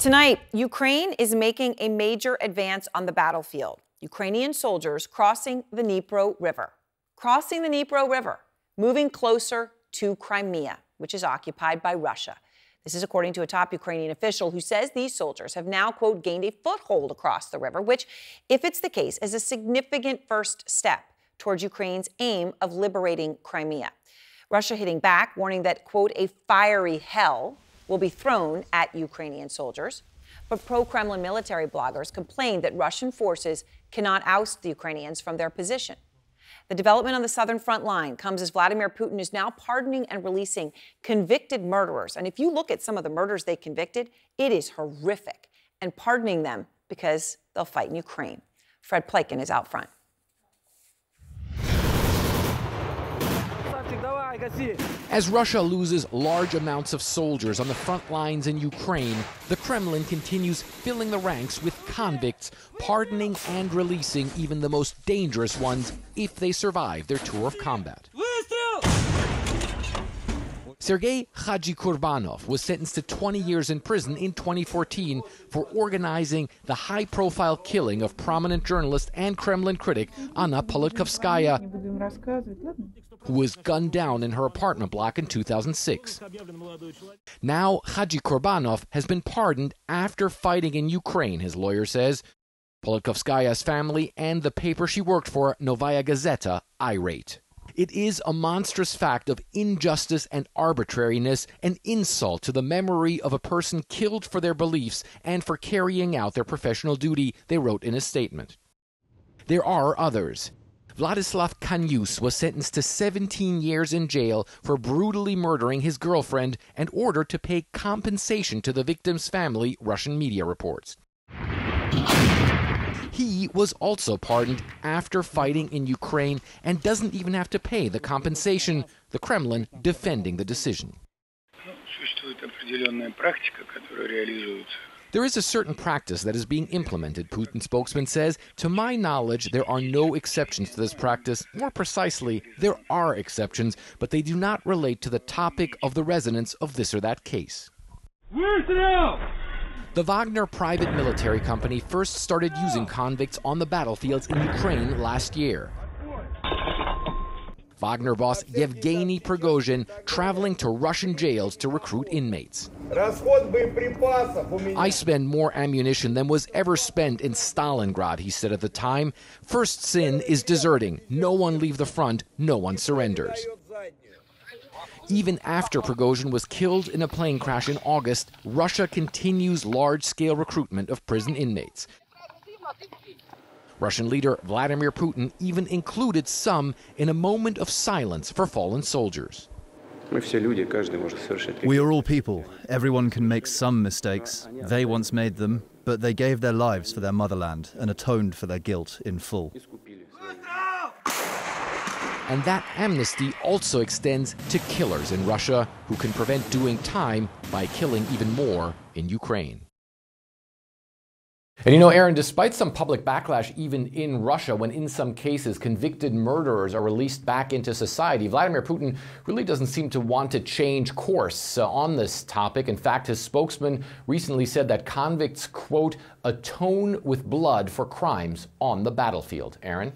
Tonight, Ukraine is making a major advance on the battlefield. Ukrainian soldiers crossing the Dnipro River, crossing the Dnipro River, moving closer to Crimea, which is occupied by Russia. This is according to a top Ukrainian official who says these soldiers have now, quote, gained a foothold across the river, which, if it's the case, is a significant first step towards Ukraine's aim of liberating Crimea. Russia hitting back, warning that, quote, a fiery hell will be thrown at Ukrainian soldiers. But pro Kremlin military bloggers complained that Russian forces cannot oust the Ukrainians from their position. The development on the southern front line comes as Vladimir Putin is now pardoning and releasing convicted murderers. And if you look at some of the murders they convicted, it is horrific. And pardoning them because they'll fight in Ukraine. Fred Pleitgen is out front. As Russia loses large amounts of soldiers on the front lines in Ukraine, the Kremlin continues filling the ranks with convicts, pardoning and releasing even the most dangerous ones if they survive their tour of combat. Sergei Kurbanov was sentenced to 20 years in prison in 2014 for organizing the high profile killing of prominent journalist and Kremlin critic Anna Politkovskaya, who was gunned down in her apartment block in 2006. Now, Kurbanov has been pardoned after fighting in Ukraine, his lawyer says. Politkovskaya's family and the paper she worked for, Novaya Gazeta, irate. It is a monstrous fact of injustice and arbitrariness, an insult to the memory of a person killed for their beliefs and for carrying out their professional duty, they wrote in a statement. There are others. Vladislav Kanyus was sentenced to 17 years in jail for brutally murdering his girlfriend and ordered to pay compensation to the victim's family, Russian media reports. He was also pardoned after fighting in Ukraine and doesn't even have to pay the compensation, the Kremlin defending the decision. There is a certain practice that is being implemented, Putin spokesman says. To my knowledge, there are no exceptions to this practice. More precisely, there are exceptions, but they do not relate to the topic of the resonance of this or that case. Where's it out? The Wagner private military company first started using convicts on the battlefields in Ukraine last year. Wagner boss Yevgeny Prigozhin traveling to Russian jails to recruit inmates. I spend more ammunition than was ever spent in Stalingrad, he said at the time. First sin is deserting. No one leave the front, no one surrenders. Even after Prigozhin was killed in a plane crash in August, Russia continues large scale recruitment of prison inmates. Russian leader Vladimir Putin even included some in a moment of silence for fallen soldiers. We are all people. Everyone can make some mistakes. They once made them, but they gave their lives for their motherland and atoned for their guilt in full. And that amnesty also extends to killers in Russia who can prevent doing time by killing even more in Ukraine. And you know, Aaron, despite some public backlash even in Russia, when in some cases convicted murderers are released back into society, Vladimir Putin really doesn't seem to want to change course uh, on this topic. In fact, his spokesman recently said that convicts, quote, atone with blood for crimes on the battlefield. Aaron?